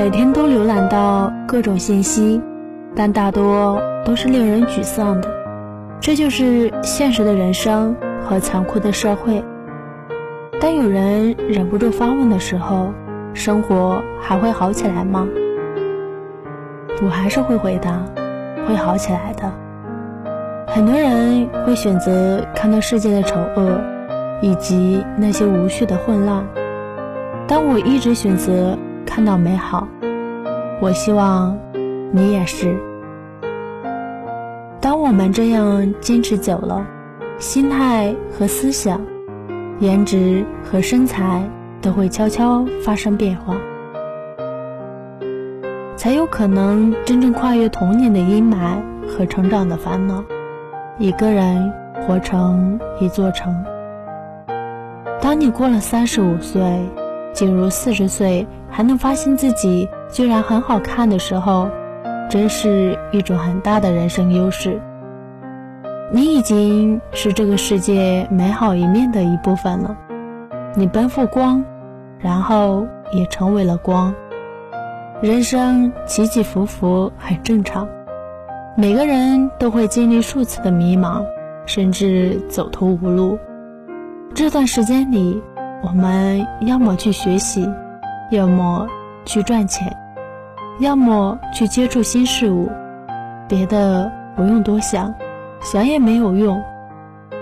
每天都浏览到各种信息，但大多都是令人沮丧的。这就是现实的人生和残酷的社会。当有人忍不住发问的时候，生活还会好起来吗？我还是会回答，会好起来的。很多人会选择看到世界的丑恶，以及那些无序的混乱，但我一直选择看到美好。我希望你也是。当我们这样坚持久了，心态和思想、颜值和身材都会悄悄发生变化。才有可能真正跨越童年的阴霾和成长的烦恼，一个人活成一座城。当你过了三十五岁，进入四十岁，还能发现自己居然很好看的时候，真是一种很大的人生优势。你已经是这个世界美好一面的一部分了。你奔赴光，然后也成为了光。人生起起伏伏很正常，每个人都会经历数次的迷茫，甚至走投无路。这段时间里，我们要么去学习，要么去赚钱，要么去接触新事物。别的不用多想，想也没有用。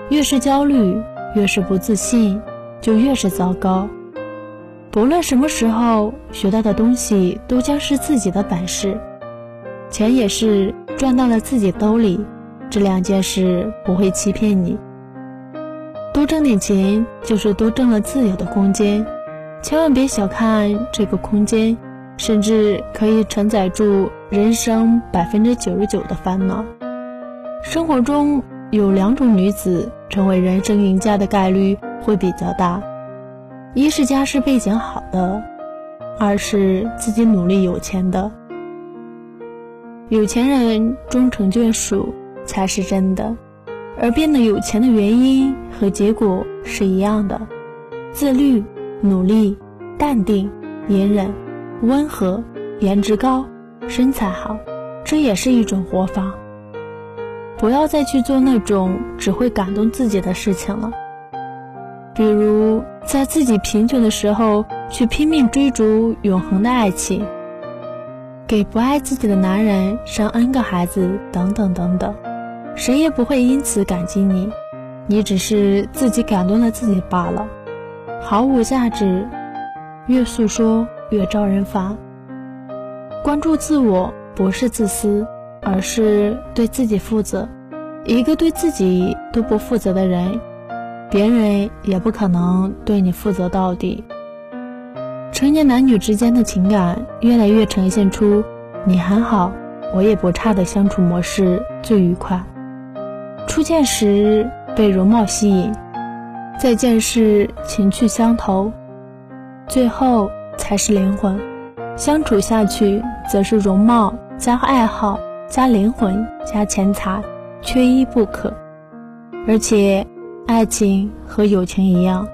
越是焦虑，越是不自信，就越是糟糕。不论什么时候学到的东西，都将是自己的本事。钱也是赚到了自己兜里，这两件事不会欺骗你。多挣点钱，就是多挣了自由的空间。千万别小看这个空间，甚至可以承载住人生百分之九十九的烦恼。生活中有两种女子成为人生赢家的概率会比较大。一是家世背景好的，二是自己努力有钱的。有钱人终成眷属才是真的，而变得有钱的原因和结果是一样的：自律、努力、淡定、隐忍、温和、颜值高、身材好，这也是一种活法。不要再去做那种只会感动自己的事情了。比如，在自己贫穷的时候去拼命追逐永恒的爱情，给不爱自己的男人生 N 个孩子，等等等等，谁也不会因此感激你，你只是自己感动了自己罢了，毫无价值，越诉说越招人烦。关注自我不是自私，而是对自己负责。一个对自己都不负责的人。别人也不可能对你负责到底。成年男女之间的情感越来越呈现出“你很好，我也不差”的相处模式最愉快。初见时被容貌吸引，再见时情趣相投，最后才是灵魂。相处下去，则是容貌加爱好加灵魂加钱财，缺一不可。而且。爱情和友情一样，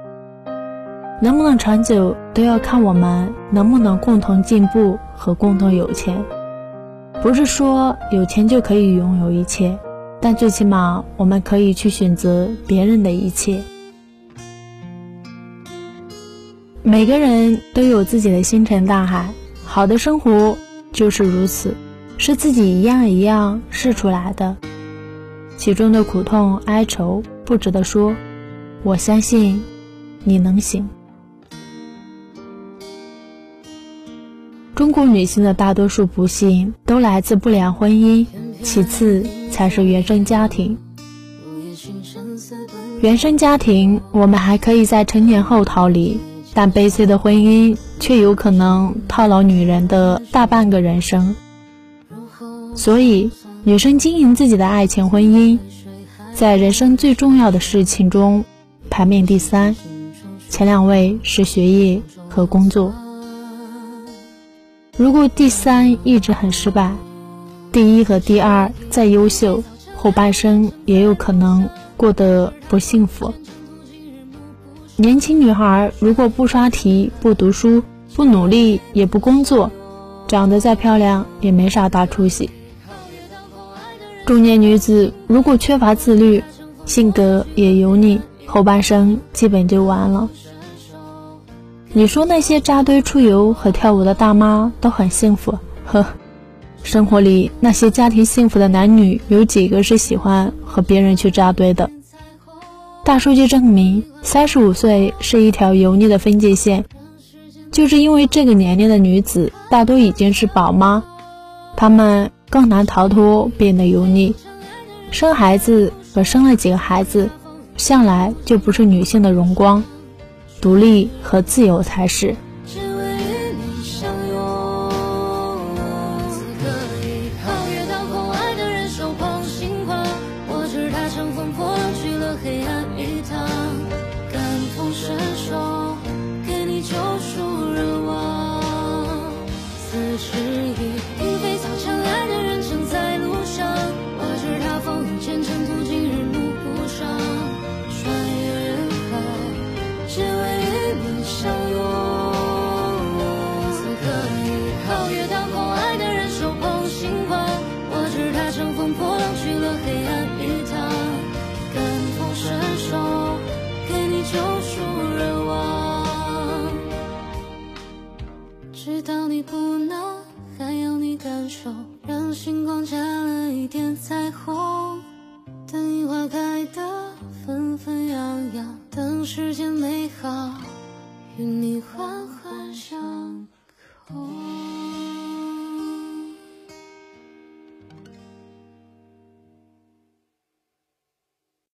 能不能长久，都要看我们能不能共同进步和共同有钱。不是说有钱就可以拥有一切，但最起码我们可以去选择别人的一切。每个人都有自己的星辰大海，好的生活就是如此，是自己一样一样试出来的，其中的苦痛哀愁。不值得说，我相信你能行。中国女性的大多数不幸都来自不良婚姻，其次才是原生家庭。原生家庭我们还可以在成年后逃离，但悲催的婚姻却有可能套牢女人的大半个人生。所以，女生经营自己的爱情婚姻。在人生最重要的事情中，排名第三，前两位是学业和工作。如果第三一直很失败，第一和第二再优秀，后半生也有可能过得不幸福。年轻女孩如果不刷题、不读书、不努力、也不工作，长得再漂亮也没啥大出息。中年女子如果缺乏自律，性格也油腻，后半生基本就完了。你说那些扎堆出游和跳舞的大妈都很幸福？呵，生活里那些家庭幸福的男女，有几个是喜欢和别人去扎堆的？大数据证明，三十五岁是一条油腻的分界线，就是因为这个年龄的女子大多已经是宝妈，她们更难逃脱变得油腻。生孩子和生了几个孩子，向来就不是女性的荣光，独立和自由才是。手，让星光加了一点彩虹。等樱花开得纷纷扬扬，等世间美好与你环环相扣。